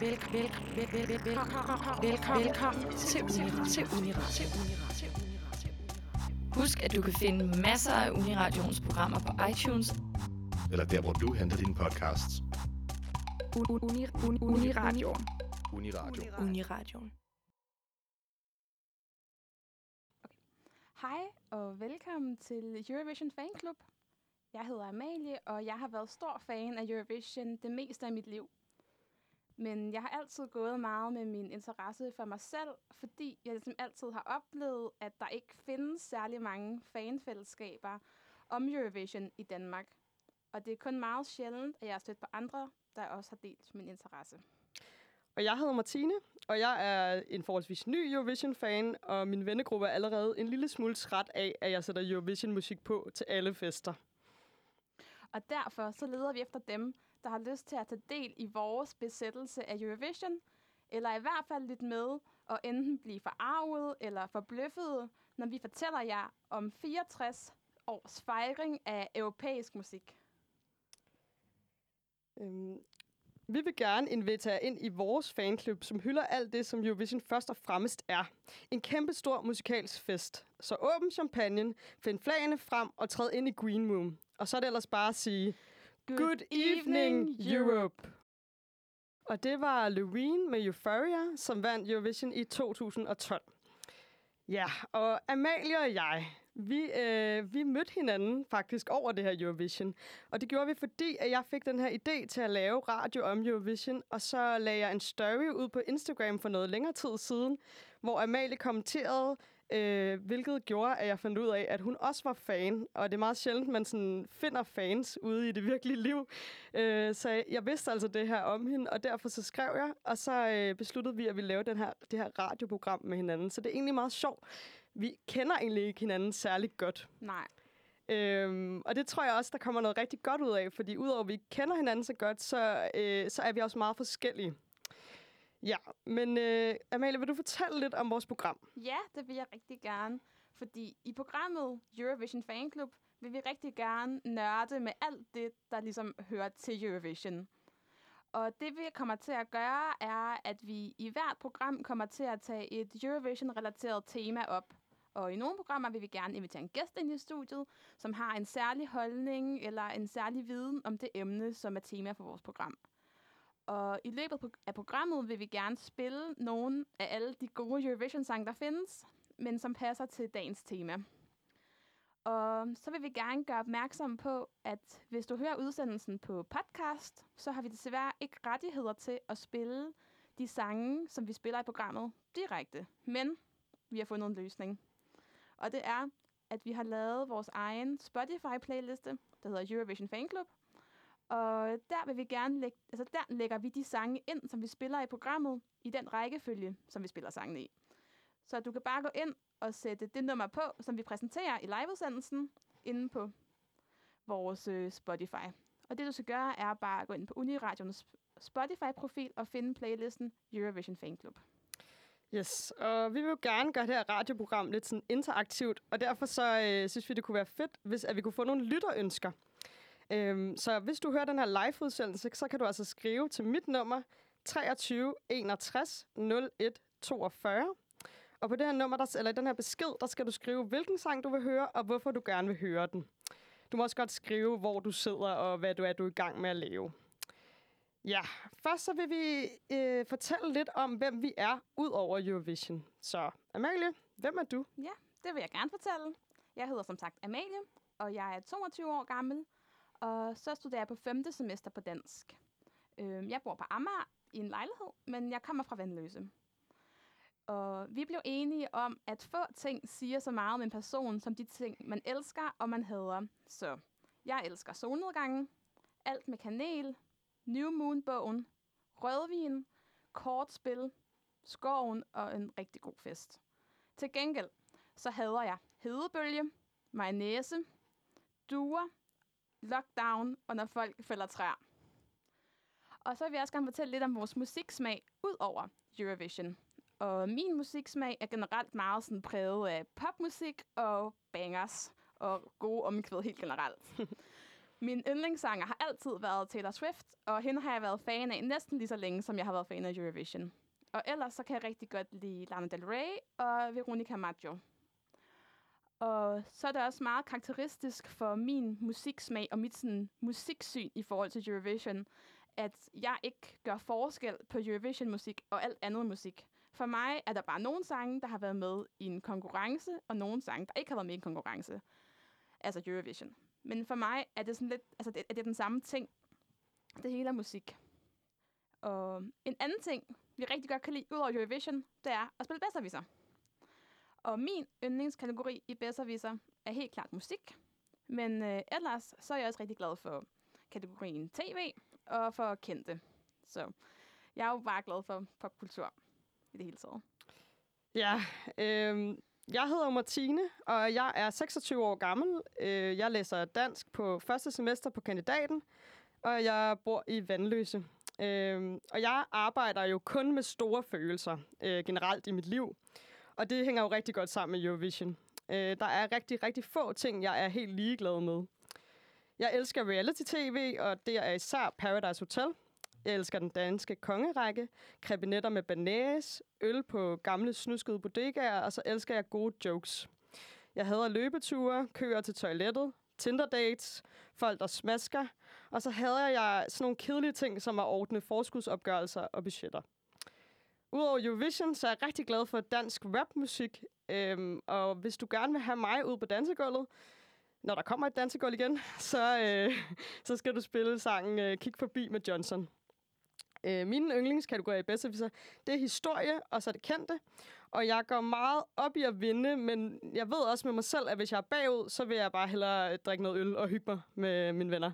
velkommen til Uniradio. Husk, at du kan finde masser af Uniradions programmer på iTunes. Eller der, hvor du henter dine podcasts. Uniradio. Uniradio. Uniradion. Hej og velkommen til Eurovision Fan Club. Jeg hedder Amalie, og jeg har været stor fan af Eurovision det meste af mit liv. Men jeg har altid gået meget med min interesse for mig selv, fordi jeg ligesom altid har oplevet, at der ikke findes særlig mange fanfællesskaber om Eurovision i Danmark. Og det er kun meget sjældent, at jeg har stødt på andre, der også har delt min interesse. Og jeg hedder Martine, og jeg er en forholdsvis ny Eurovision-fan, og min vennegruppe er allerede en lille smule træt af, at jeg sætter Eurovision-musik på til alle fester. Og derfor så leder vi efter dem, der har lyst til at tage del i vores besættelse af Eurovision, eller i hvert fald lidt med og enten blive forarvet eller forbløffet, når vi fortæller jer om 64 års fejring af europæisk musik. Øhm, vi vil gerne invitere ind i vores fanklub, som hylder alt det, som Eurovision først og fremmest er. En kæmpe stor musikalsk fest. Så åbn champagne, find flagene frem og træd ind i Green Room. Og så er det ellers bare at sige, Good evening, Europe! Og det var Loreen med Euphoria, som vandt Eurovision i 2012. Ja, og Amalie og jeg, vi, øh, vi mødte hinanden faktisk over det her Eurovision. Og det gjorde vi, fordi at jeg fik den her idé til at lave radio om Eurovision. Og så lagde jeg en story ud på Instagram for noget længere tid siden, hvor Amalie kommenterede, øh, hvilket gjorde, at jeg fandt ud af, at hun også var fan. Og det er meget sjældent, man sådan finder fans ude i det virkelige liv. Øh, så jeg vidste altså det her om hende, og derfor så skrev jeg, og så øh, besluttede vi, at vi lave den her, det her radioprogram med hinanden. Så det er egentlig meget sjovt. Vi kender egentlig ikke hinanden særlig godt. Nej. Øhm, og det tror jeg også, der kommer noget rigtig godt ud af, fordi udover at vi kender hinanden så godt, så, øh, så er vi også meget forskellige. Ja, men øh, Amalie, vil du fortælle lidt om vores program? Ja, det vil jeg rigtig gerne. Fordi i programmet Eurovision Fan Club vil vi rigtig gerne nørde med alt det, der ligesom hører til Eurovision. Og det vi kommer til at gøre, er, at vi i hvert program kommer til at tage et Eurovision-relateret tema op. Og i nogle programmer vil vi gerne invitere en gæst ind i studiet, som har en særlig holdning eller en særlig viden om det emne, som er tema for vores program. Og i løbet af programmet vil vi gerne spille nogle af alle de gode Eurovision-sange, der findes, men som passer til dagens tema. Og så vil vi gerne gøre opmærksom på, at hvis du hører udsendelsen på podcast, så har vi desværre ikke rettigheder til at spille de sange, som vi spiller i programmet direkte. Men vi har fundet en løsning. Og det er, at vi har lavet vores egen Spotify-playliste, der hedder Eurovision Fan Club. Og der vil vi gerne lægge, altså der lægger vi de sange ind, som vi spiller i programmet, i den rækkefølge, som vi spiller sangene i. Så du kan bare gå ind og sætte det nummer på, som vi præsenterer i liveudsendelsen, inde på vores øh, Spotify. Og det du skal gøre, er bare at gå ind på Uniradions Spotify-profil og finde playlisten Eurovision Fan Club. Yes, og vi vil jo gerne gøre det her radioprogram lidt sådan interaktivt, og derfor så øh, synes vi, det kunne være fedt, hvis at vi kunne få nogle lytterønsker. Øhm, så hvis du hører den her live-udsendelse, så kan du altså skrive til mit nummer 23 61 01 42. Og på det her nummer, der, eller i den her besked, der skal du skrive, hvilken sang du vil høre, og hvorfor du gerne vil høre den. Du må også godt skrive, hvor du sidder, og hvad du er, du er i gang med at lave. Ja, først så vil vi øh, fortælle lidt om, hvem vi er ud over Eurovision. Så Amalie, hvem er du? Ja, det vil jeg gerne fortælle. Jeg hedder som sagt Amalie, og jeg er 22 år gammel, og så studerer jeg på 5. semester på dansk. Øh, jeg bor på Amager i en lejlighed, men jeg kommer fra Vandløse. Og vi blev enige om, at få ting siger så meget om en person, som de ting, man elsker og man hader. Så jeg elsker solnedgangen, alt med kanel, New Moon-bogen, rødvin, kortspil, skoven og en rigtig god fest. Til gengæld, så hader jeg hedebølge, mayonnaise, duer, lockdown og når folk fælder træer. Og så vil jeg også gerne fortælle lidt om vores musiksmag ud over Eurovision. Og min musiksmag er generelt meget sådan præget af popmusik og bangers og gode omkvæd helt generelt. Min yndlingssanger har altid været Taylor Swift, og hende har jeg været fan af næsten lige så længe, som jeg har været fan af Eurovision. Og ellers så kan jeg rigtig godt lide Lana Del Rey og Veronica Maggio. Og så er det også meget karakteristisk for min musiksmag og mit sådan, musiksyn i forhold til Eurovision, at jeg ikke gør forskel på Eurovision-musik og alt andet musik. For mig er der bare nogle sange, der har været med i en konkurrence, og nogle sange, der ikke har været med i en konkurrence. Altså Eurovision. Men for mig er det sådan lidt, altså det, er det den samme ting. Det hele er musik. Og en anden ting, vi rigtig godt kan lide ud over Eurovision, det er at spille bedserviser. Og min yndlingskategori i bedserviser er helt klart musik. Men øh, ellers så er jeg også rigtig glad for kategorien tv og for kendte. Så jeg er jo bare glad for popkultur i det hele taget. Ja, øh, jeg hedder Martine, og jeg er 26 år gammel. Øh, jeg læser dansk på første semester på kandidaten, og jeg bor i Vandløse. Øh, og jeg arbejder jo kun med store følelser øh, generelt i mit liv. Og det hænger jo rigtig godt sammen med Eurovision. Øh, der er rigtig, rigtig få ting, jeg er helt ligeglad med. Jeg elsker reality-tv, og det er især Paradise Hotel. Jeg elsker den danske kongerække, krebinetter med banæs, øl på gamle snuskede bodegaer, og så elsker jeg gode jokes. Jeg hader løbeture, køer til toilettet, Tinder-dates, folk, der smasker, og så hader jeg sådan nogle kedelige ting, som at ordne forskudsopgørelser og budgetter. Udover Eurovision, så er jeg rigtig glad for dansk rapmusik, øhm, og hvis du gerne vil have mig ud på dansegulvet, når der kommer et dansegulv igen, så, øh, så skal du spille sangen øh, Kig forbi med Johnson. Øh, mine yndlingskategorier i Besserwisser, det er historie, og så er det kendte. Og jeg går meget op i at vinde, men jeg ved også med mig selv, at hvis jeg er bagud, så vil jeg bare hellere øh, drikke noget øl og hygge mig med mine venner.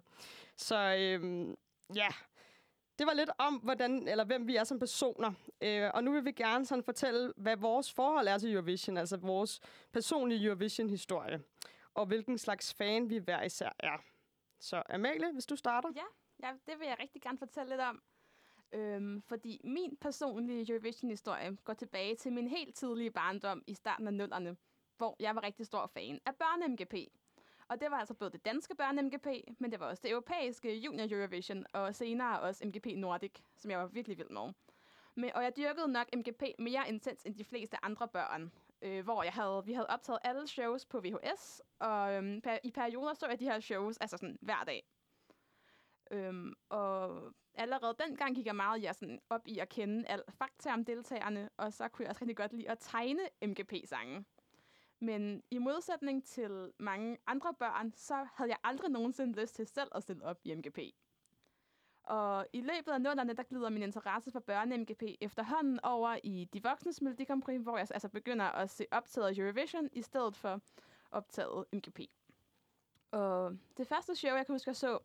Så øh, ja, det var lidt om, hvordan, eller hvem vi er som personer. Øh, og nu vil vi gerne sådan fortælle, hvad vores forhold er til Eurovision, altså vores personlige Eurovision-historie, og hvilken slags fan vi hver især er. Så Amalie, hvis du starter. Ja, ja det vil jeg rigtig gerne fortælle lidt om. Øhm, fordi min personlige Eurovision-historie går tilbage til min helt tidlige barndom i starten af nullerne, hvor jeg var rigtig stor fan af børne-MGP. Og det var altså både det danske børne-MGP, men det var også det europæiske Junior Eurovision, og senere også MGP Nordic, som jeg var virkelig vild med. Men, og jeg dyrkede nok MGP mere intens end de fleste andre børn, øh, hvor jeg havde, vi havde optaget alle shows på VHS, og øhm, per, i perioder så jeg de her shows altså sådan hver dag. Øhm, og allerede dengang gik jeg meget jeg sådan op i at kende al fakta om deltagerne, og så kunne jeg også rigtig godt lide at tegne MGP-sange. Men i modsætning til mange andre børn, så havde jeg aldrig nogensinde lyst til selv at stille op i MGP. Og i løbet af nullerne, der glider min interesse for børne-MGP efterhånden over i de voksnes Melodi hvor jeg altså begynder at se optaget Eurovision i stedet for optaget MGP. Og det første show, jeg kan huske, jeg så,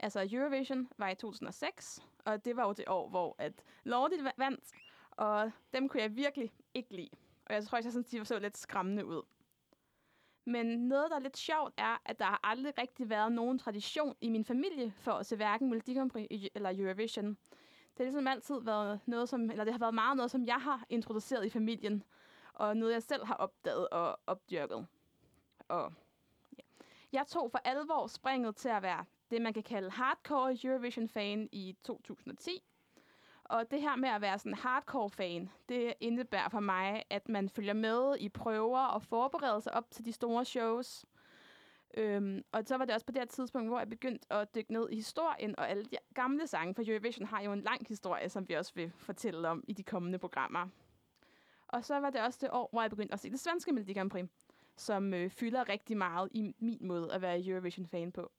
altså Eurovision, var i 2006, og det var jo det år, hvor at Lordi vandt, og dem kunne jeg virkelig ikke lide. Og jeg tror, at jeg synes, de så lidt skræmmende ud. Men noget, der er lidt sjovt, er, at der har aldrig rigtig været nogen tradition i min familie for at se hverken Melodi Grand Prix eller Eurovision. Det har ligesom altid været noget, som, eller det har været meget noget, som jeg har introduceret i familien, og noget, jeg selv har opdaget og opdyrket. Og ja. Jeg tog for alvor springet til at være det, man kan kalde hardcore Eurovision-fan i 2010, og det her med at være sådan hardcore-fan, det indebærer for mig, at man følger med i prøver og forbereder sig op til de store shows. Øhm, og så var det også på det her tidspunkt, hvor jeg begyndte at dykke ned i historien, og alle de gamle sange, for Eurovision har jo en lang historie, som vi også vil fortælle om i de kommende programmer. Og så var det også det år, hvor jeg begyndte at se det svenske Melodi Grand Prix, som øh, fylder rigtig meget i min måde at være Eurovision-fan på.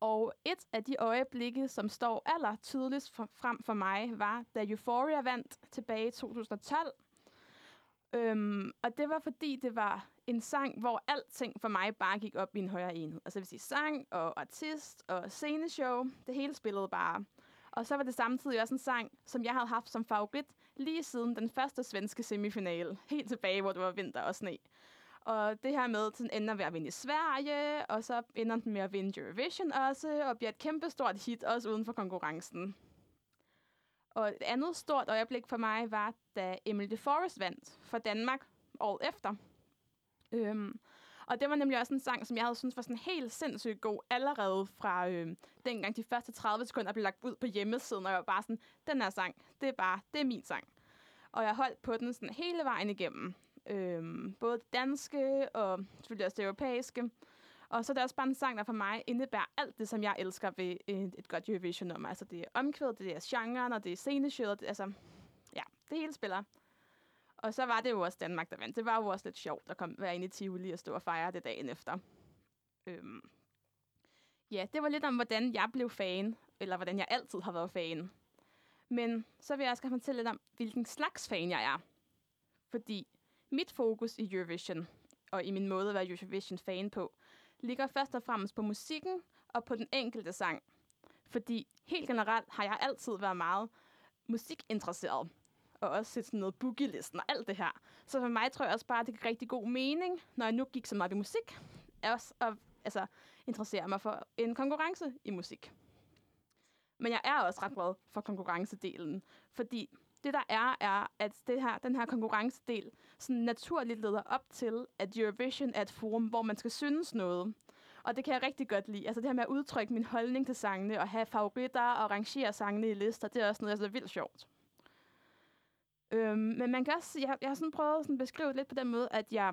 Og et af de øjeblikke, som står aller tydeligst frem for mig, var, da Euphoria vandt tilbage i 2012. Øhm, og det var, fordi det var en sang, hvor alting for mig bare gik op i en højere enhed. Altså det vil sige sang og artist og sceneshow. Det hele spillede bare. Og så var det samtidig også en sang, som jeg havde haft som favorit lige siden den første svenske semifinale. Helt tilbage, hvor det var vinter og sne. Og det her med, at den ender ved at vinde i Sverige, og så ender den med at vinde Eurovision også, og bliver et kæmpestort hit også uden for konkurrencen. Og et andet stort øjeblik for mig var, da Emily de Forest vandt for Danmark året efter. Øhm, Og det var nemlig også en sang, som jeg havde syntes var sådan helt sindssygt god allerede fra øh, dengang de første 30 sekunder blev lagt ud på hjemmesiden, og jeg var bare sådan, den her sang, det er bare, det er min sang. Og jeg holdt på den sådan hele vejen igennem. Øhm, både det danske og selvfølgelig også det europæiske. Og så er det også bare en sang, der for mig indebærer alt det, som jeg elsker ved et, et godt Eurovision-nummer. Altså det er omkvædet, det er genren, og det er sceneshowet. Det, altså, ja, det hele spiller. Og så var det jo også Danmark, der vandt. Det var jo også lidt sjovt at komme, være inde i Tivoli og stå og fejre det dagen efter. Øhm. Ja, det var lidt om, hvordan jeg blev fan, eller hvordan jeg altid har været fan. Men så vil jeg også gerne fortælle lidt om, hvilken slags fan jeg er. Fordi mit fokus i Eurovision, og i min måde at være Eurovision-fan på, ligger først og fremmest på musikken og på den enkelte sang. Fordi helt generelt har jeg altid været meget musikinteresseret. Og også set sådan noget boogie-listen og alt det her. Så for mig tror jeg også bare, at det giver rigtig god mening, når jeg nu gik så meget i musik, også at altså, interessere mig for en konkurrence i musik. Men jeg er også ret glad for konkurrencedelen, fordi det der er, er, at det her, den her konkurrencedel sådan naturligt leder op til, at Eurovision er et forum, hvor man skal synes noget. Og det kan jeg rigtig godt lide. Altså det her med at udtrykke min holdning til sangene, og have favoritter og rangere sangene i lister, det er også noget, jeg synes er vildt sjovt. Øhm, men man kan også, jeg, jeg har sådan prøvet at beskrive det lidt på den måde, at jeg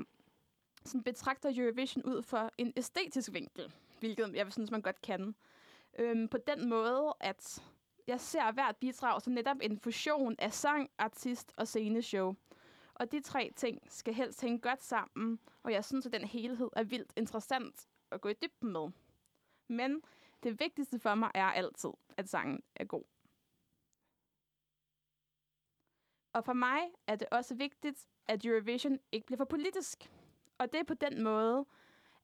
sådan betragter Eurovision ud for en æstetisk vinkel, hvilket jeg synes, man godt kan. Øhm, på den måde, at jeg ser hvert bidrag som netop en fusion af sang, artist og sceneshow. Og de tre ting skal helst hænge godt sammen, og jeg synes, at den helhed er vildt interessant at gå i dybden med. Men det vigtigste for mig er altid, at sangen er god. Og for mig er det også vigtigt, at Eurovision ikke bliver for politisk. Og det er på den måde,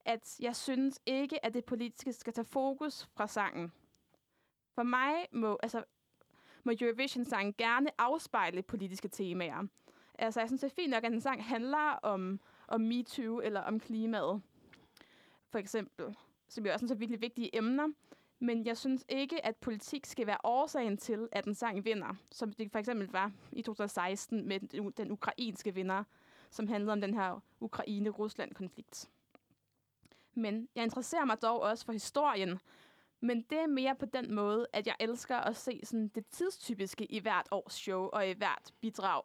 at jeg synes ikke, at det politiske skal tage fokus fra sangen. For mig må, altså, må Eurovision-sangen gerne afspejle politiske temaer. Altså, jeg synes, det er fint nok, at en sang handler om, om MeToo eller om klimaet, for eksempel, som jo også er virkelig vigtige emner. Men jeg synes ikke, at politik skal være årsagen til, at en sang vinder, som det for eksempel var i 2016 med den ukrainske vinder, som handlede om den her Ukraine-Rusland-konflikt. Men jeg interesserer mig dog også for historien, men det er mere på den måde, at jeg elsker at se sådan det tidstypiske i hvert års show og i hvert bidrag.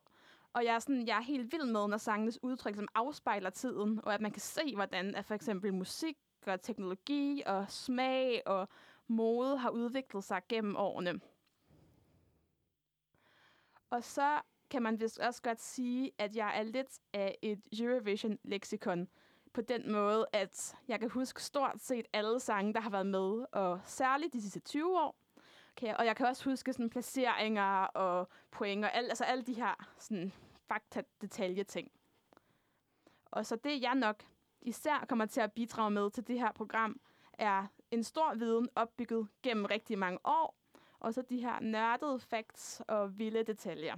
Og jeg er, sådan, jeg er helt vild med, når sangenes udtryk som afspejler tiden, og at man kan se, hvordan at for eksempel musik og teknologi og smag og mode har udviklet sig gennem årene. Og så kan man vist også godt sige, at jeg er lidt af et Eurovision-leksikon. På den måde, at jeg kan huske stort set alle sange, der har været med, og særligt de sidste 20 år. Okay, og jeg kan også huske sådan placeringer og point og alt, altså alle de her sådan, fakta-detalje-ting. Og så det, jeg nok især kommer til at bidrage med til det her program, er en stor viden opbygget gennem rigtig mange år, og så de her nørdede facts og vilde detaljer.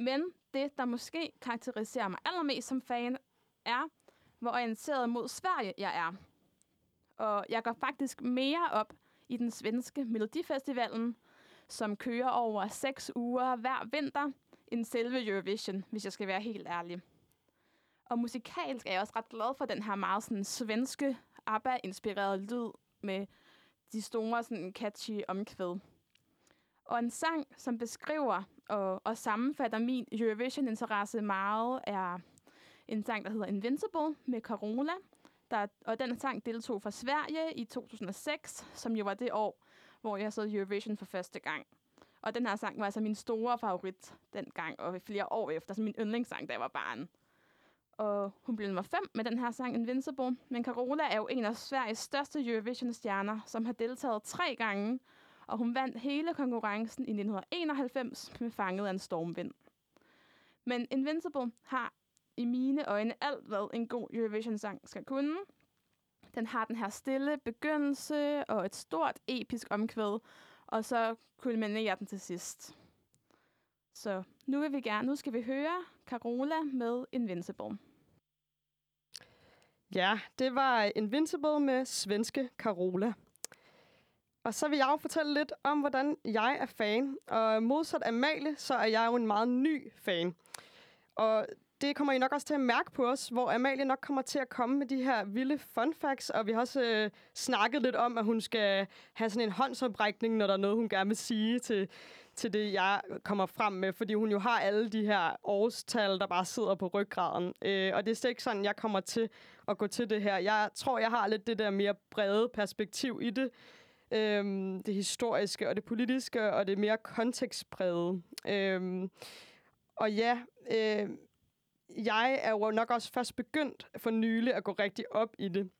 Men det, der måske karakteriserer mig allermest som fan, er, hvor orienteret mod Sverige jeg er. Og jeg går faktisk mere op i den svenske Melodifestivalen, som kører over seks uger hver vinter, end selve Eurovision, hvis jeg skal være helt ærlig. Og musikalsk er jeg også ret glad for den her meget sådan, svenske, ABBA-inspirerede lyd med de store sådan, catchy omkvæd. Og en sang, som beskriver og, og sammenfatter min Eurovision-interesse meget, er en sang, der hedder Invincible med Carola. Der, og den sang deltog fra Sverige i 2006, som jo var det år, hvor jeg så Eurovision for første gang. Og den her sang var altså min store favorit dengang, og flere år efter, som min yndlingssang, da jeg var barn. Og hun blev nummer 5 med den her sang Invincible. Men Carola er jo en af Sveriges største Eurovision-stjerner, som har deltaget tre gange, og hun vandt hele konkurrencen i 1991 med Fanget af en stormvind. Men Invincible har i mine øjne alt, hvad en god Eurovision-sang skal kunne. Den har den her stille begyndelse og et stort episk omkvæd, og så kulminerer den til sidst. Så nu vil vi gerne, nu skal vi høre Carola med Invincible. Ja, det var Invincible med svenske Carola. Og så vil jeg jo fortælle lidt om, hvordan jeg er fan. Og modsat Amalie, så er jeg jo en meget ny fan. Og det kommer I nok også til at mærke på os, hvor Amalie nok kommer til at komme med de her vilde fun facts, og vi har også øh, snakket lidt om, at hun skal have sådan en håndsoprækning, når der er noget, hun gerne vil sige til, til det, jeg kommer frem med, fordi hun jo har alle de her årstal, der bare sidder på ryggraden. Øh, og det er slet ikke sådan, jeg kommer til at gå til det her. Jeg tror, jeg har lidt det der mere brede perspektiv i det. Øhm, det historiske og det politiske, og det mere kontekstpræget. Øhm, og ja, øh, jeg er jo nok også først begyndt for nylig at gå rigtig op i det.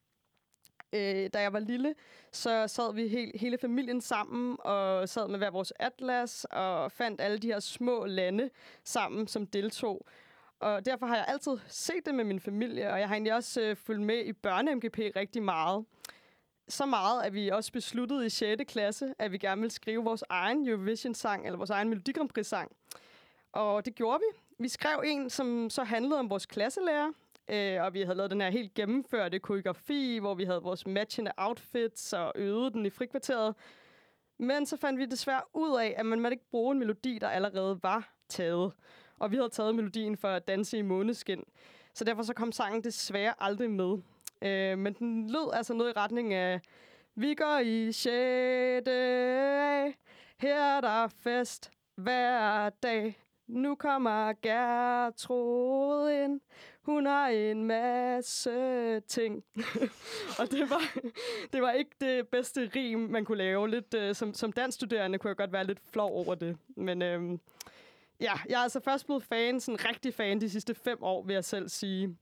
Øh, da jeg var lille, så sad vi he- hele familien sammen og sad med hver vores atlas og fandt alle de her små lande sammen, som deltog. Og derfor har jeg altid set det med min familie, og jeg har egentlig også øh, fulgt med i børne-MGP rigtig meget. Så meget, at vi også besluttede i 6. klasse, at vi gerne ville skrive vores egen Eurovision-sang, eller vores egen Melodi Grand Prix-sang. Og det gjorde vi. Vi skrev en, som så handlede om vores klasselærer, øh, og vi havde lavet den her helt gennemførte koreografi, hvor vi havde vores matchende outfits og øvede den i frikvarteret. Men så fandt vi desværre ud af, at man måtte ikke bruge en melodi, der allerede var taget. Og vi havde taget melodien for at danse i måneskin. Så derfor så kom sangen desværre aldrig med. Øh, men den lød altså noget i retning af, vi går i 6. her er der fest hver dag. Nu kommer Gertrud ind. Hun har en masse ting. og det var, det var ikke det bedste rim, man kunne lave. Lidt, øh, som, som dansstuderende kunne jeg godt være lidt flov over det. Men uh, ja, jeg er altså først blevet fan, sådan rigtig fan de sidste fem år, vil jeg selv sige.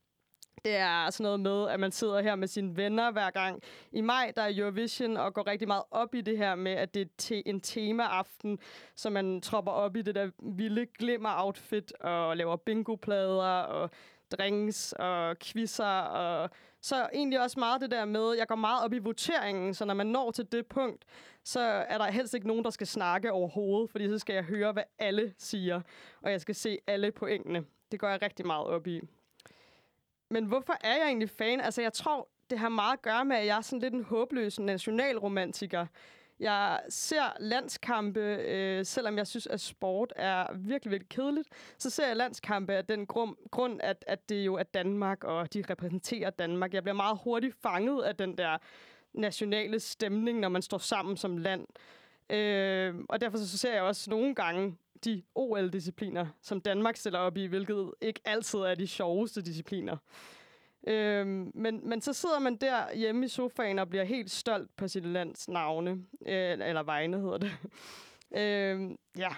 Det er sådan noget med, at man sidder her med sine venner hver gang. I maj, der er Eurovision, og går rigtig meget op i det her med, at det er te- en temaaften, så man tropper op i det der vilde glimmer-outfit, og laver bingoplader, og drinks, og quizzer, og så egentlig også meget det der med, jeg går meget op i voteringen, så når man når til det punkt, så er der helst ikke nogen, der skal snakke overhovedet, fordi så skal jeg høre, hvad alle siger, og jeg skal se alle pointene. Det går jeg rigtig meget op i. Men hvorfor er jeg egentlig fan? Altså, jeg tror, det har meget at gøre med, at jeg er sådan lidt en håbløs nationalromantiker. Jeg ser landskampe, øh, selvom jeg synes, at sport er virkelig, virkelig kedeligt, så ser jeg landskampe af den grum, grund at, at det jo er Danmark, og de repræsenterer Danmark. Jeg bliver meget hurtigt fanget af den der nationale stemning, når man står sammen som land. Øh, og derfor så ser jeg også nogle gange de OL-discipliner, som Danmark stiller op i, hvilket ikke altid er de sjoveste discipliner. Øhm, men, men så sidder man der hjemme i sofaen og bliver helt stolt på sit lands navne, øh, eller vegne hedder det. øhm, ja,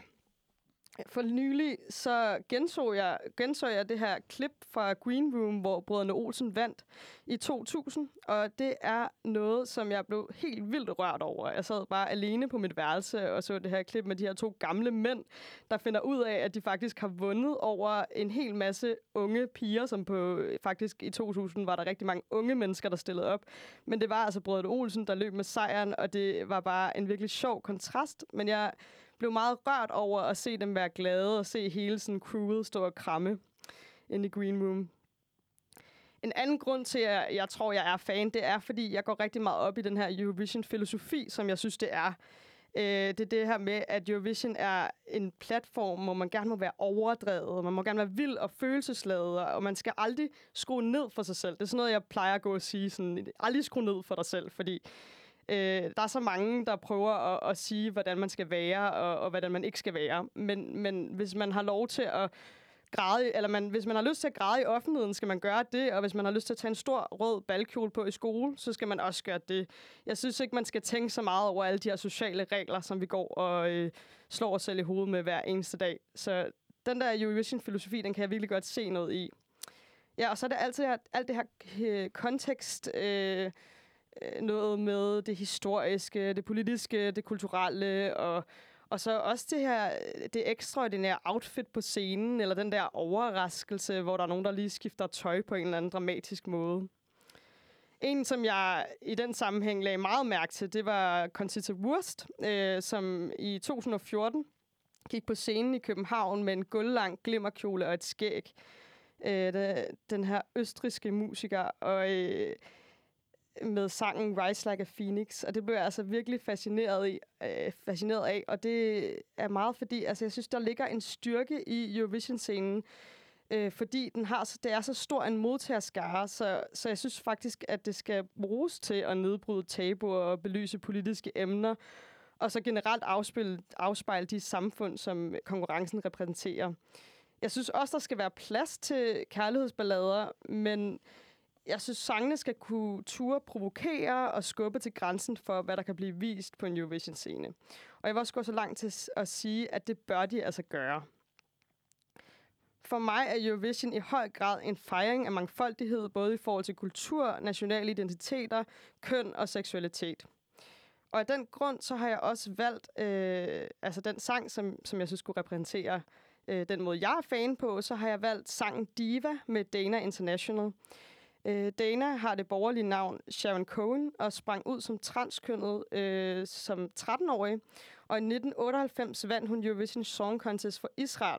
for nylig så genså jeg, genså jeg det her klip fra Green Room, hvor brødrene Olsen vandt i 2000. Og det er noget, som jeg blev helt vildt rørt over. Jeg sad bare alene på mit værelse og så det her klip med de her to gamle mænd, der finder ud af, at de faktisk har vundet over en hel masse unge piger, som på faktisk i 2000 var der rigtig mange unge mennesker, der stillede op. Men det var altså brødrene Olsen, der løb med sejren, og det var bare en virkelig sjov kontrast. Men jeg blev meget rørt over at se dem være glade og se hele sådan crewet stå og kramme ind i Green Room. En anden grund til, at jeg tror, jeg er fan, det er, fordi jeg går rigtig meget op i den her Eurovision-filosofi, som jeg synes, det er. Øh, det er det her med, at Eurovision er en platform, hvor man gerne må være overdrevet, man må gerne være vild og følelsesladet, og man skal aldrig skrue ned for sig selv. Det er sådan noget, jeg plejer at gå og sige, sådan, aldrig skrue ned for dig selv, fordi Øh, der er så mange, der prøver at, at sige, hvordan man skal være, og, og hvordan man ikke skal være. Men, men hvis man har lov til at græde, eller man, hvis man har lyst til at græde i offentligheden, skal man gøre det, og hvis man har lyst til at tage en stor rød balkjole på i skole, så skal man også gøre det. Jeg synes ikke, man skal tænke så meget over alle de her sociale regler, som vi går og øh, slår os selv i hovedet med hver eneste dag. Så den der Eurovision-filosofi, den kan jeg virkelig godt se noget i. Ja, og så er det altid alt det her øh, kontekst... Øh, øh, Øh, noget med det historiske, det politiske, det kulturelle, og, og så også det her, det ekstraordinære outfit på scenen, eller den der overraskelse, hvor der er nogen, der lige skifter tøj på en eller anden dramatisk måde. En, som jeg i den sammenhæng lagde meget mærke til, det var Conchita Wurst, øh, som i 2014 gik på scenen i København med en guldlang glimmerkjole og et skæg. Øh, den her østriske musiker, og øh, med sangen Rise Like a Phoenix, og det blev jeg altså virkelig fascineret, i, øh, fascineret af, og det er meget fordi, altså jeg synes, der ligger en styrke i Eurovision-scenen, øh, fordi den har så, det er så stor en modtagerskare, så, så jeg synes faktisk, at det skal bruges til at nedbryde tabuer og belyse politiske emner, og så generelt afspille, afspejle de samfund, som konkurrencen repræsenterer. Jeg synes også, der skal være plads til kærlighedsballader, men jeg synes, sangene skal kunne ture provokere og skubbe til grænsen for, hvad der kan blive vist på en Eurovision-scene. Og jeg vil også gå så langt til at sige, at det bør de altså gøre. For mig er Eurovision i høj grad en fejring af mangfoldighed, både i forhold til kultur, nationale identiteter, køn og seksualitet. Og af den grund, så har jeg også valgt øh, altså den sang, som, som jeg synes skulle repræsentere øh, den måde, jeg er fan på, så har jeg valgt sangen Diva med Dana International. Øh, Dana har det borgerlige navn Sharon Cohen og sprang ud som transkønnet øh, som 13-årig. Og i 1998 vandt hun Eurovision Song Contest for Israel.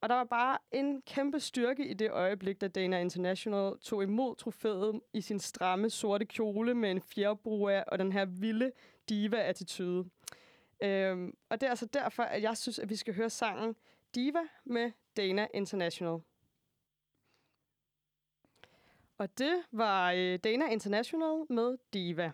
Og der var bare en kæmpe styrke i det øjeblik, da Dana International tog imod trofæet i sin stramme sorte kjole med en fjerbrua og den her vilde diva-attitude. Øhm, og det er altså derfor, at jeg synes, at vi skal høre sangen Diva med Dana International. Og det var øh, Dana International med Diva.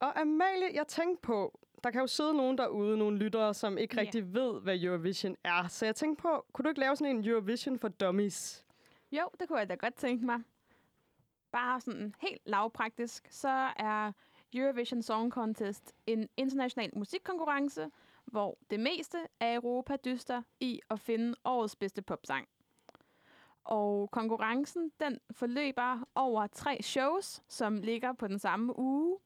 Og Amalie, jeg tænkte på, der kan jo sidde nogen derude, nogle lyttere, som ikke rigtig ved, hvad Eurovision er. Så jeg tænkte på, kunne du ikke lave sådan en Eurovision for dummies? Jo, det kunne jeg da godt tænke mig. Bare sådan helt lavpraktisk, så er Eurovision Song Contest en international musikkonkurrence, hvor det meste af Europa dyster i at finde årets bedste popsang. Og konkurrencen, den forløber over tre shows, som ligger på den samme uge,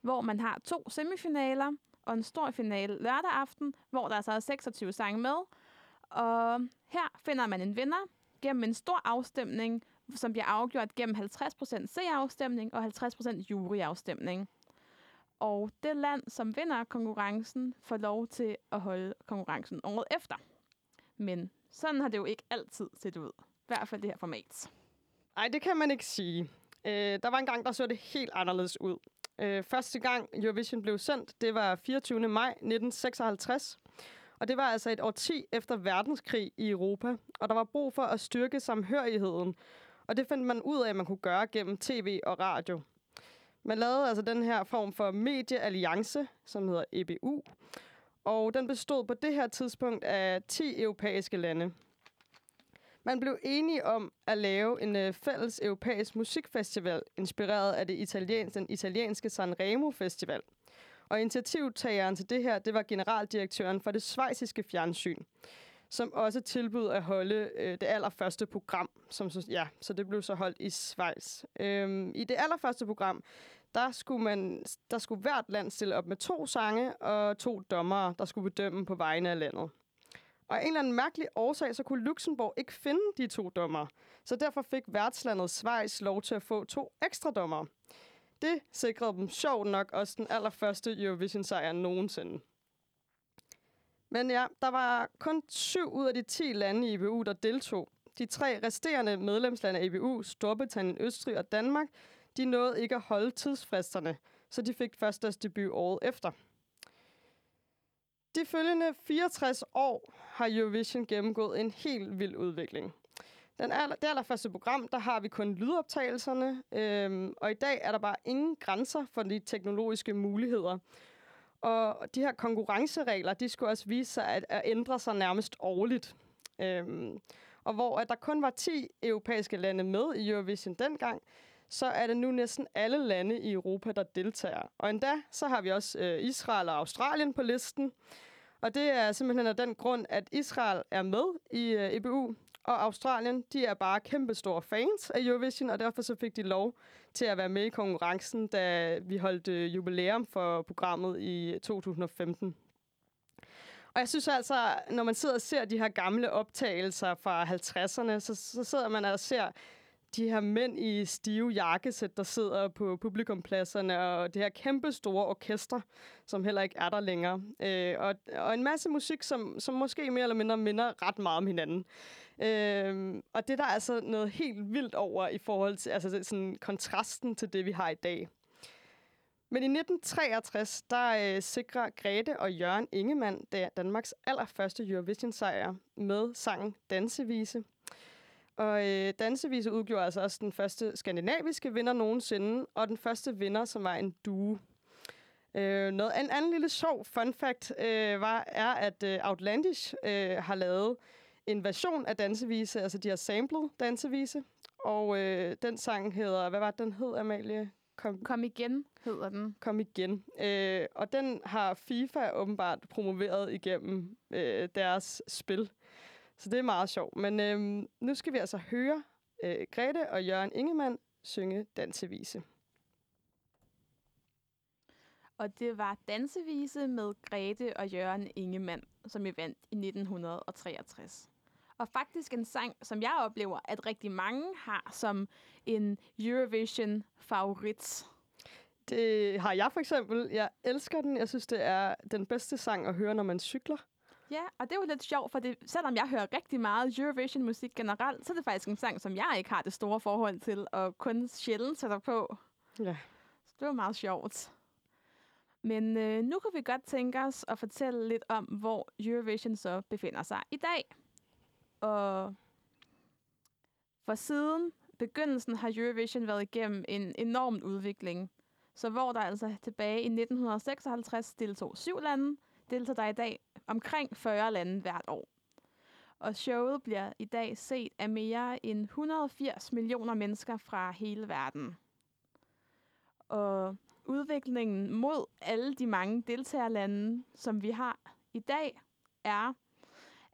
hvor man har to semifinaler og en stor finale lørdag aften, hvor der så er 26 sange med. Og her finder man en vinder gennem en stor afstemning, som bliver afgjort gennem 50% C-afstemning og 50% juryafstemning. Og det land, som vinder konkurrencen, får lov til at holde konkurrencen året efter. Men sådan har det jo ikke altid set ud. Hvert fald det her format. Nej, det kan man ikke sige. Øh, der var en gang, der så det helt anderledes ud. Øh, første gang Eurovision blev sendt, det var 24. maj 1956. Og det var altså et årti efter verdenskrig i Europa. Og der var brug for at styrke samhørigheden. Og det fandt man ud af, at man kunne gøre gennem tv og radio. Man lavede altså den her form for mediealliance, som hedder EBU. Og den bestod på det her tidspunkt af 10 europæiske lande. Man blev enige om at lave en øh, fælles europæisk musikfestival, inspireret af det italienske, den italienske Sanremo Festival. Og initiativtageren til det her, det var generaldirektøren for det svejsiske fjernsyn, som også tilbød at holde øh, det allerførste program, som så, ja, så det blev så holdt i Schweiz. Øhm, I det allerførste program, der skulle, man, der skulle hvert land stille op med to sange og to dommere, der skulle bedømme på vegne af landet. Og af en eller anden mærkelig årsag, så kunne Luxembourg ikke finde de to dommer. Så derfor fik værtslandet Schweiz lov til at få to ekstra dommer. Det sikrede dem sjovt nok også den allerførste Eurovision-sejr nogensinde. Men ja, der var kun syv ud af de 10 lande i EBU, der deltog. De tre resterende medlemslande af EBU, Storbritannien, Østrig og Danmark, de nåede ikke at holde tidsfristerne, så de fik først deres debut året efter. De følgende 64 år har Eurovision gennemgået en helt vild udvikling. Den aller, det allerførste program, der har vi kun lydoptagelserne, øhm, og i dag er der bare ingen grænser for de teknologiske muligheder. Og de her konkurrenceregler, de skulle også vise sig at, at ændre sig nærmest årligt. Øhm, og hvor at der kun var 10 europæiske lande med i Eurovision dengang, så er det nu næsten alle lande i Europa, der deltager. Og endda så har vi også øh, Israel og Australien på listen. Og det er simpelthen af den grund, at Israel er med i øh, EBU, og Australien, de er bare kæmpestore fans af Eurovision, og derfor så fik de lov til at være med i konkurrencen, da vi holdt øh, jubilæum for programmet i øh, 2015. Og jeg synes altså, når man sidder og ser de her gamle optagelser fra 50'erne, så, så sidder man og ser de her mænd i stive jakkesæt, der sidder på publikumpladserne, og det her kæmpe store orkester, som heller ikke er der længere. Øh, og, og en masse musik, som, som måske mere eller mindre minder ret meget om hinanden. Øh, og det der er altså noget helt vildt over i forhold til altså sådan kontrasten til det, vi har i dag. Men i 1963, der øh, sikrer Grete og Jørgen Ingemann der Danmarks allerførste Eurovision-sejr med sangen Dansevise – og øh, dansevise udgjorde altså også den første skandinaviske vinder nogensinde, og den første vinder, som var en duo. Øh, noget, en anden lille sjov fun fact øh, var, er, at øh, Outlandish øh, har lavet en version af dansevise, altså de har samlet dansevise, og øh, den sang hedder, hvad var det, den hed, Amalie? Kom, Kom igen, hedder den. kom igen. Øh, og den har FIFA åbenbart promoveret igennem øh, deres spil. Så det er meget sjovt. Men øh, nu skal vi altså høre øh, Grete og Jørgen Ingemann synge dansevise. Og det var Dansevise med Grete og Jørgen Ingemann, som vi vandt i 1963. Og faktisk en sang, som jeg oplever, at rigtig mange har som en Eurovision-favorit. Det har jeg for eksempel. Jeg elsker den. Jeg synes, det er den bedste sang at høre, når man cykler. Ja, og det er jo lidt sjovt, for det, selvom jeg hører rigtig meget Eurovision-musik generelt, så er det faktisk en sang, som jeg ikke har det store forhold til, og kun sjældent sætter på. Ja. Så det var meget sjovt. Men øh, nu kan vi godt tænke os at fortælle lidt om, hvor Eurovision så befinder sig i dag. Og for siden begyndelsen har Eurovision været igennem en enorm udvikling. Så hvor der altså tilbage i 1956 deltog syv lande, deltager der i dag omkring 40 lande hvert år. Og showet bliver i dag set af mere end 180 millioner mennesker fra hele verden. Og udviklingen mod alle de mange deltagerlande, som vi har i dag, er,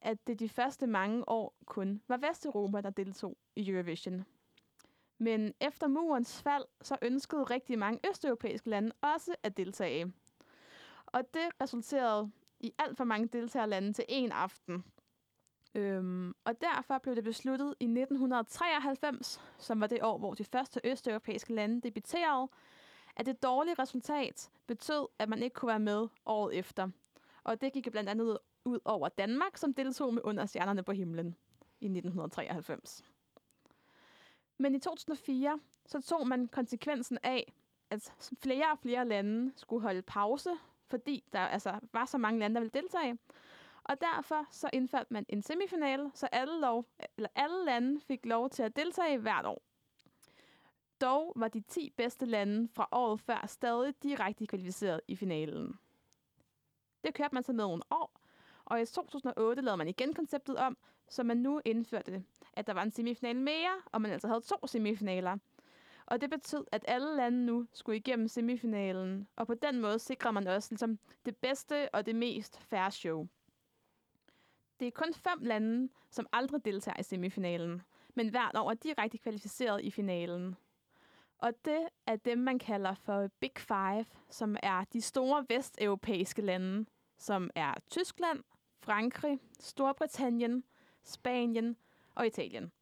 at det de første mange år kun var Vesteuropa, der deltog i Eurovision. Men efter murens fald, så ønskede rigtig mange østeuropæiske lande også at deltage. Og det resulterede i alt for mange deltagerlande til en aften. Øhm, og derfor blev det besluttet i 1993, som var det år, hvor de første østeuropæiske lande debuterede, at det dårlige resultat betød, at man ikke kunne være med året efter. Og det gik blandt andet ud over Danmark, som deltog med under stjernerne på himlen i 1993. Men i 2004, så tog man konsekvensen af, at flere og flere lande skulle holde pause, fordi der altså var så mange lande, der ville deltage. Og derfor så indførte man en semifinale, så alle, lov, eller alle lande fik lov til at deltage hvert år. Dog var de 10 bedste lande fra året før stadig direkte kvalificeret i finalen. Det kørte man så med nogle år, og i 2008 lavede man igen konceptet om, så man nu indførte, at der var en semifinal mere, og man altså havde to semifinaler. Og det betød, at alle lande nu skulle igennem semifinalen, og på den måde sikrer man også ligesom, det bedste og det mest færre show. Det er kun fem lande, som aldrig deltager i semifinalen, men hvert år er direkte kvalificeret i finalen. Og det er dem, man kalder for Big Five, som er de store vesteuropæiske lande, som er Tyskland, Frankrig, Storbritannien, Spanien og Italien.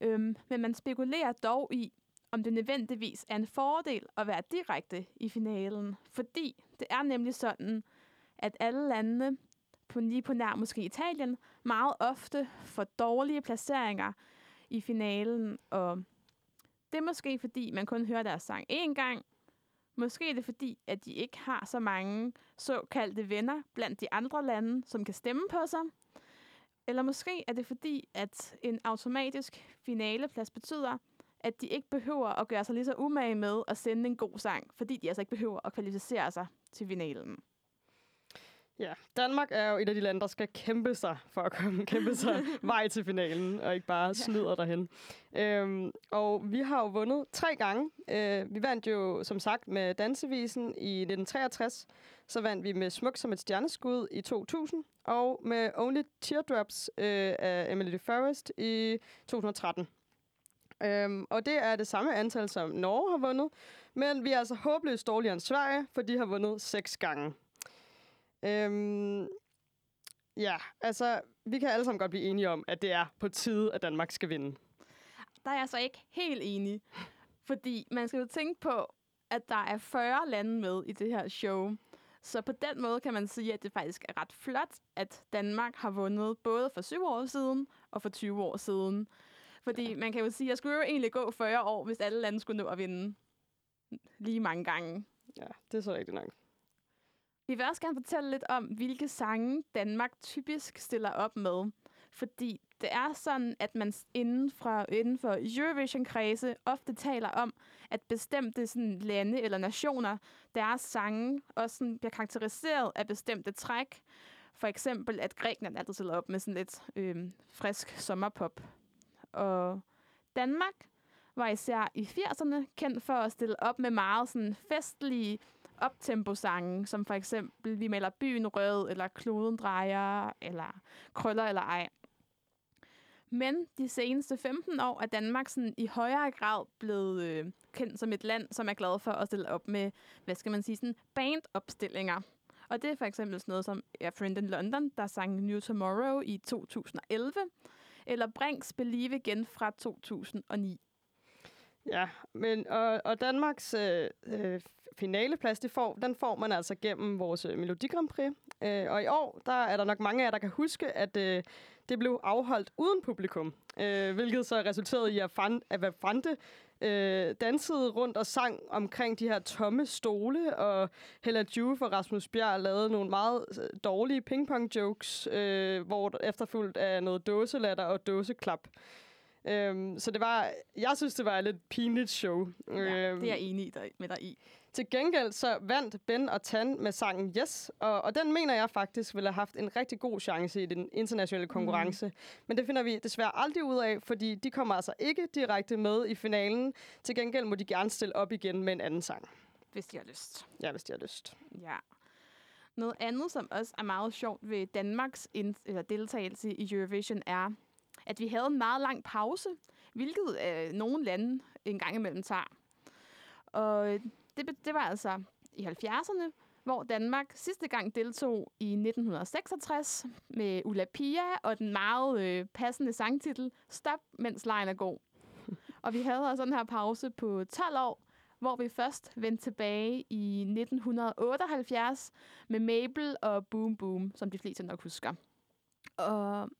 Øhm, men man spekulerer dog i, om det nødvendigvis er en fordel at være direkte i finalen, fordi det er nemlig sådan, at alle landene, på lige på nær måske Italien, meget ofte får dårlige placeringer i finalen, og det er måske fordi, man kun hører deres sang én gang. Måske er det fordi, at de ikke har så mange såkaldte venner blandt de andre lande, som kan stemme på sig. Eller måske er det fordi, at en automatisk finaleplads betyder, at de ikke behøver at gøre sig lige så umage med at sende en god sang, fordi de altså ikke behøver at kvalificere sig til finalen. Ja, Danmark er jo et af de lande, der skal kæmpe sig for at komme kæmpe sig vej til finalen, og ikke bare snyder derhen. Øhm, og vi har jo vundet tre gange. Øh, vi vandt jo, som sagt, med Dansevisen i 1963. Så vandt vi med Smuk som et stjerneskud i 2000. Og med Only Teardrops øh, af Emily Forrest i 2013. Øhm, og det er det samme antal, som Norge har vundet. Men vi er altså håbløst dårligere end Sverige, for de har vundet seks gange. Øhm, ja, altså, vi kan alle sammen godt blive enige om, at det er på tide, at Danmark skal vinde. Der er jeg så ikke helt enig, fordi man skal jo tænke på, at der er 40 lande med i det her show. Så på den måde kan man sige, at det faktisk er ret flot, at Danmark har vundet både for 7 år siden og for 20 år siden. Fordi man kan jo sige, at jeg skulle jo egentlig gå 40 år, hvis alle lande skulle nå at vinde lige mange gange. Ja, det er så rigtigt nok. Vi vil også gerne fortælle lidt om, hvilke sange Danmark typisk stiller op med. Fordi det er sådan, at man inden, fra, inden for Eurovision-kredse ofte taler om, at bestemte sådan, lande eller nationer, deres sange også sådan, bliver karakteriseret af bestemte træk. For eksempel, at Grækenland altid stiller op med sådan lidt øh, frisk sommerpop. Og Danmark var især i 80'erne kendt for at stille op med meget sådan festlige optempo-sange, som for eksempel Vi maler byen rød, eller Kloden drejer, eller Krøller eller ej. Men de seneste 15 år er Danmark sådan i højere grad blevet øh, kendt som et land, som er glad for at stille op med, hvad skal man sige, sådan bandopstillinger. Og det er for eksempel sådan noget som A Friend in London, der sang New Tomorrow i 2011, eller Brinks Believe igen fra 2009. Ja, men og, og Danmarks øh, øh, finaleplads, det får, den får man altså gennem vores øh, Melodi Grand Prix. Øh, og i år, der er der nok mange af jer, der kan huske, at øh, det blev afholdt uden publikum. Øh, hvilket så resulterede i, at, fan, at hvad Frante øh, dansede rundt og sang omkring de her tomme stole, og Hella Juve og Rasmus Bjerg lavede nogle meget øh, dårlige pingpong-jokes, øh, hvor efterfulgt af noget dåselatter og dåseklap. Øhm, så det var, jeg synes, det var et lidt pinligt show. Ja, det er jeg enig i dig, med dig i. til gengæld så vandt Ben og Tan med sangen Yes, og, og den mener jeg faktisk ville have haft en rigtig god chance i den internationale konkurrence. Mm. Men det finder vi desværre aldrig ud af, fordi de kommer altså ikke direkte med i finalen. Til gengæld må de gerne stille op igen med en anden sang. hvis de har lyst. Ja, hvis de har lyst. Ja. Noget andet, som også er meget sjovt ved Danmarks eller deltagelse i Eurovision, er, at vi havde en meget lang pause, hvilket øh, nogle lande en gang imellem tager. Og det, det var altså i 70'erne, hvor Danmark sidste gang deltog i 1966 med Ulla Pia og den meget øh, passende sangtitel Stop, mens lejen er god. Og vi havde også den her pause på 12 år, hvor vi først vendte tilbage i 1978 med Mabel og Boom Boom, som de fleste nok husker. Og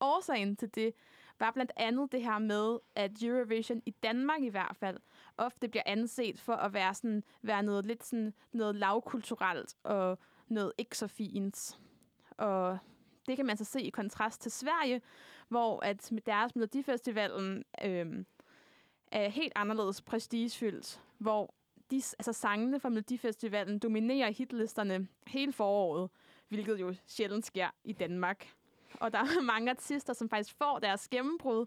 årsagen til det var blandt andet det her med, at Eurovision i Danmark i hvert fald ofte bliver anset for at være, sådan, være noget lidt sådan, noget lavkulturelt og noget ikke så fint. Og det kan man så se i kontrast til Sverige, hvor at med deres Melodifestivalen øh, er helt anderledes prestigefyldt, hvor de, altså sangene fra Melodifestivalen dominerer hitlisterne hele foråret, hvilket jo sjældent sker i Danmark. Og der er mange artister, som faktisk får deres gennembrud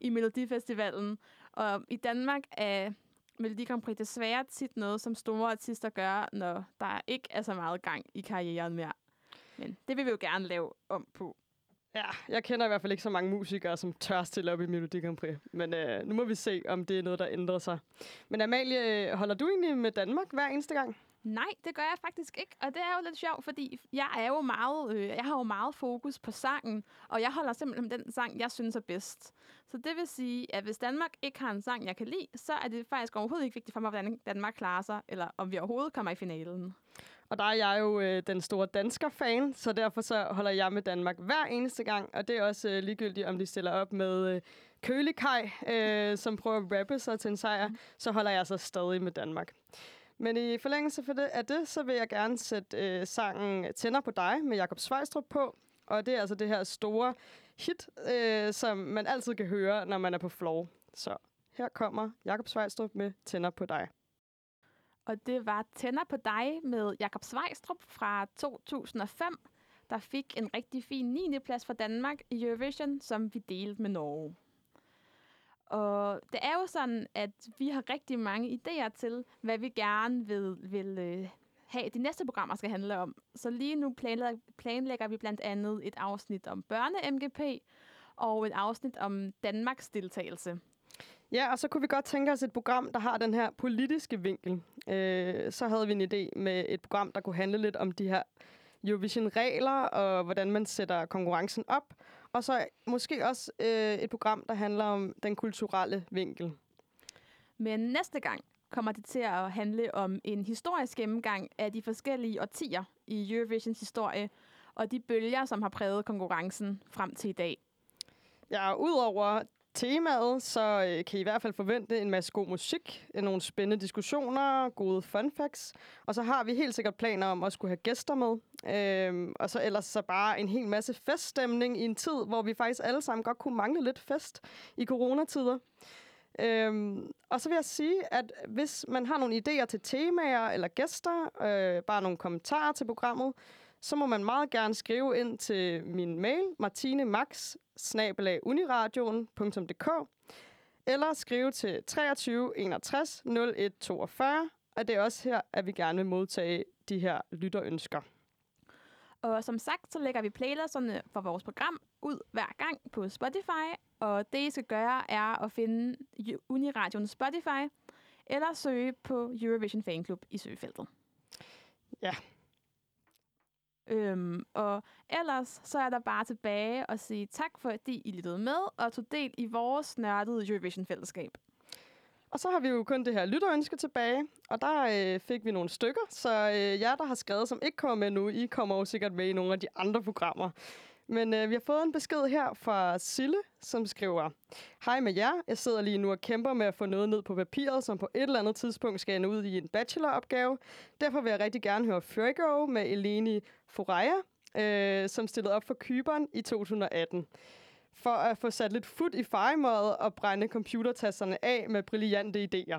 i Melodifestivalen. Og i Danmark er Melodi Grand Prix desværre tit noget, som store artister gør, når der ikke er så meget gang i karrieren mere. Men det vil vi jo gerne lave om på. Ja, jeg kender i hvert fald ikke så mange musikere, som tør stille op i Melodi Grand Prix. Men øh, nu må vi se, om det er noget, der ændrer sig. Men Amalie, øh, holder du egentlig med Danmark hver eneste gang? Nej, det gør jeg faktisk ikke, og det er jo lidt sjovt, fordi jeg er jo meget, øh, jeg har jo meget fokus på sangen, og jeg holder simpelthen den sang, jeg synes er bedst. Så det vil sige, at hvis Danmark ikke har en sang, jeg kan lide, så er det faktisk overhovedet ikke vigtigt for mig, hvordan Danmark klarer sig, eller om vi overhovedet kommer i finalen. Og der er jeg jo øh, den store dansker-fan, så derfor så holder jeg med Danmark hver eneste gang. Og det er også øh, ligegyldigt, om de stiller op med øh, Kølikaj, øh, som prøver at rappe sig til en sejr, så holder jeg så stadig med Danmark. Men i forlængelse for det, af det, så vil jeg gerne sætte øh, sangen Tænder på dig med Jakob Svejstrup på. Og det er altså det her store hit, øh, som man altid kan høre, når man er på floor. Så her kommer Jakob Svejstrup med Tænder på dig. Og det var Tænder på dig med Jakob Svejstrup fra 2005, der fik en rigtig fin 9. plads for Danmark i Eurovision, som vi delte med Norge. Og det er jo sådan, at vi har rigtig mange idéer til, hvad vi gerne vil, vil øh, have, de næste programmer skal handle om. Så lige nu planlægger, planlægger vi blandt andet et afsnit om børne-MGP og et afsnit om Danmarks deltagelse. Ja, og så kunne vi godt tænke os et program, der har den her politiske vinkel. Øh, så havde vi en idé med et program, der kunne handle lidt om de her Eurovision-regler, og hvordan man sætter konkurrencen op. Og så måske også øh, et program, der handler om den kulturelle vinkel. Men næste gang kommer det til at handle om en historisk gennemgang af de forskellige årtier i Eurovisions historie, og de bølger, som har præget konkurrencen frem til i dag. Ja, udover temaet, så øh, kan I i hvert fald forvente en masse god musik, øh, nogle spændende diskussioner, gode fun facts. Og så har vi helt sikkert planer om at skulle have gæster med. Øhm, og så ellers så bare en hel masse feststemning i en tid, hvor vi faktisk alle sammen godt kunne mangle lidt fest i coronatider. Øhm, og så vil jeg sige, at hvis man har nogle idéer til temaer eller gæster, øh, bare nogle kommentarer til programmet, så må man meget gerne skrive ind til min mail, martinemax eller skrive til 23 61 01 42, og det er også her, at vi gerne vil modtage de her lytterønsker. Og som sagt, så lægger vi playlisterne for vores program ud hver gang på Spotify, og det, I skal gøre, er at finde Uniradions Spotify, eller søge på Eurovision Fanclub i søgefeltet. Ja. Øhm, og ellers så er der bare tilbage at sige tak, fordi I lyttede med og tog del i vores nørdede Eurovision-fællesskab. Og så har vi jo kun det her lytterønske tilbage, og der øh, fik vi nogle stykker, så øh, jer, der har skrevet, som ikke kommer med nu, I kommer jo sikkert med i nogle af de andre programmer. Men øh, vi har fået en besked her fra Sille, som skriver, Hej med jer, jeg sidder lige nu og kæmper med at få noget ned på papiret, som på et eller andet tidspunkt skal ende ud i en bacheloropgave. Derfor vil jeg rigtig gerne høre Fuego med Eleni Foraya, øh, som stillede op for Kyberen i 2018 for at få sat lidt fod i fejemøjet og brænde computertasterne af med brillante idéer.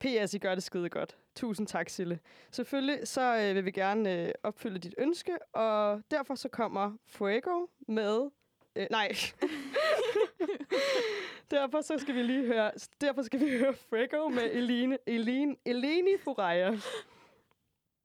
PS, I gør det skide godt. Tusind tak, Sille. Selvfølgelig så øh, vil vi gerne øh, opfylde dit ønske, og derfor så kommer Fuego med... Øh, nej. derfor så skal vi lige høre... Derfor skal vi høre Fuego med Eline, Eline, Eleni Furaya.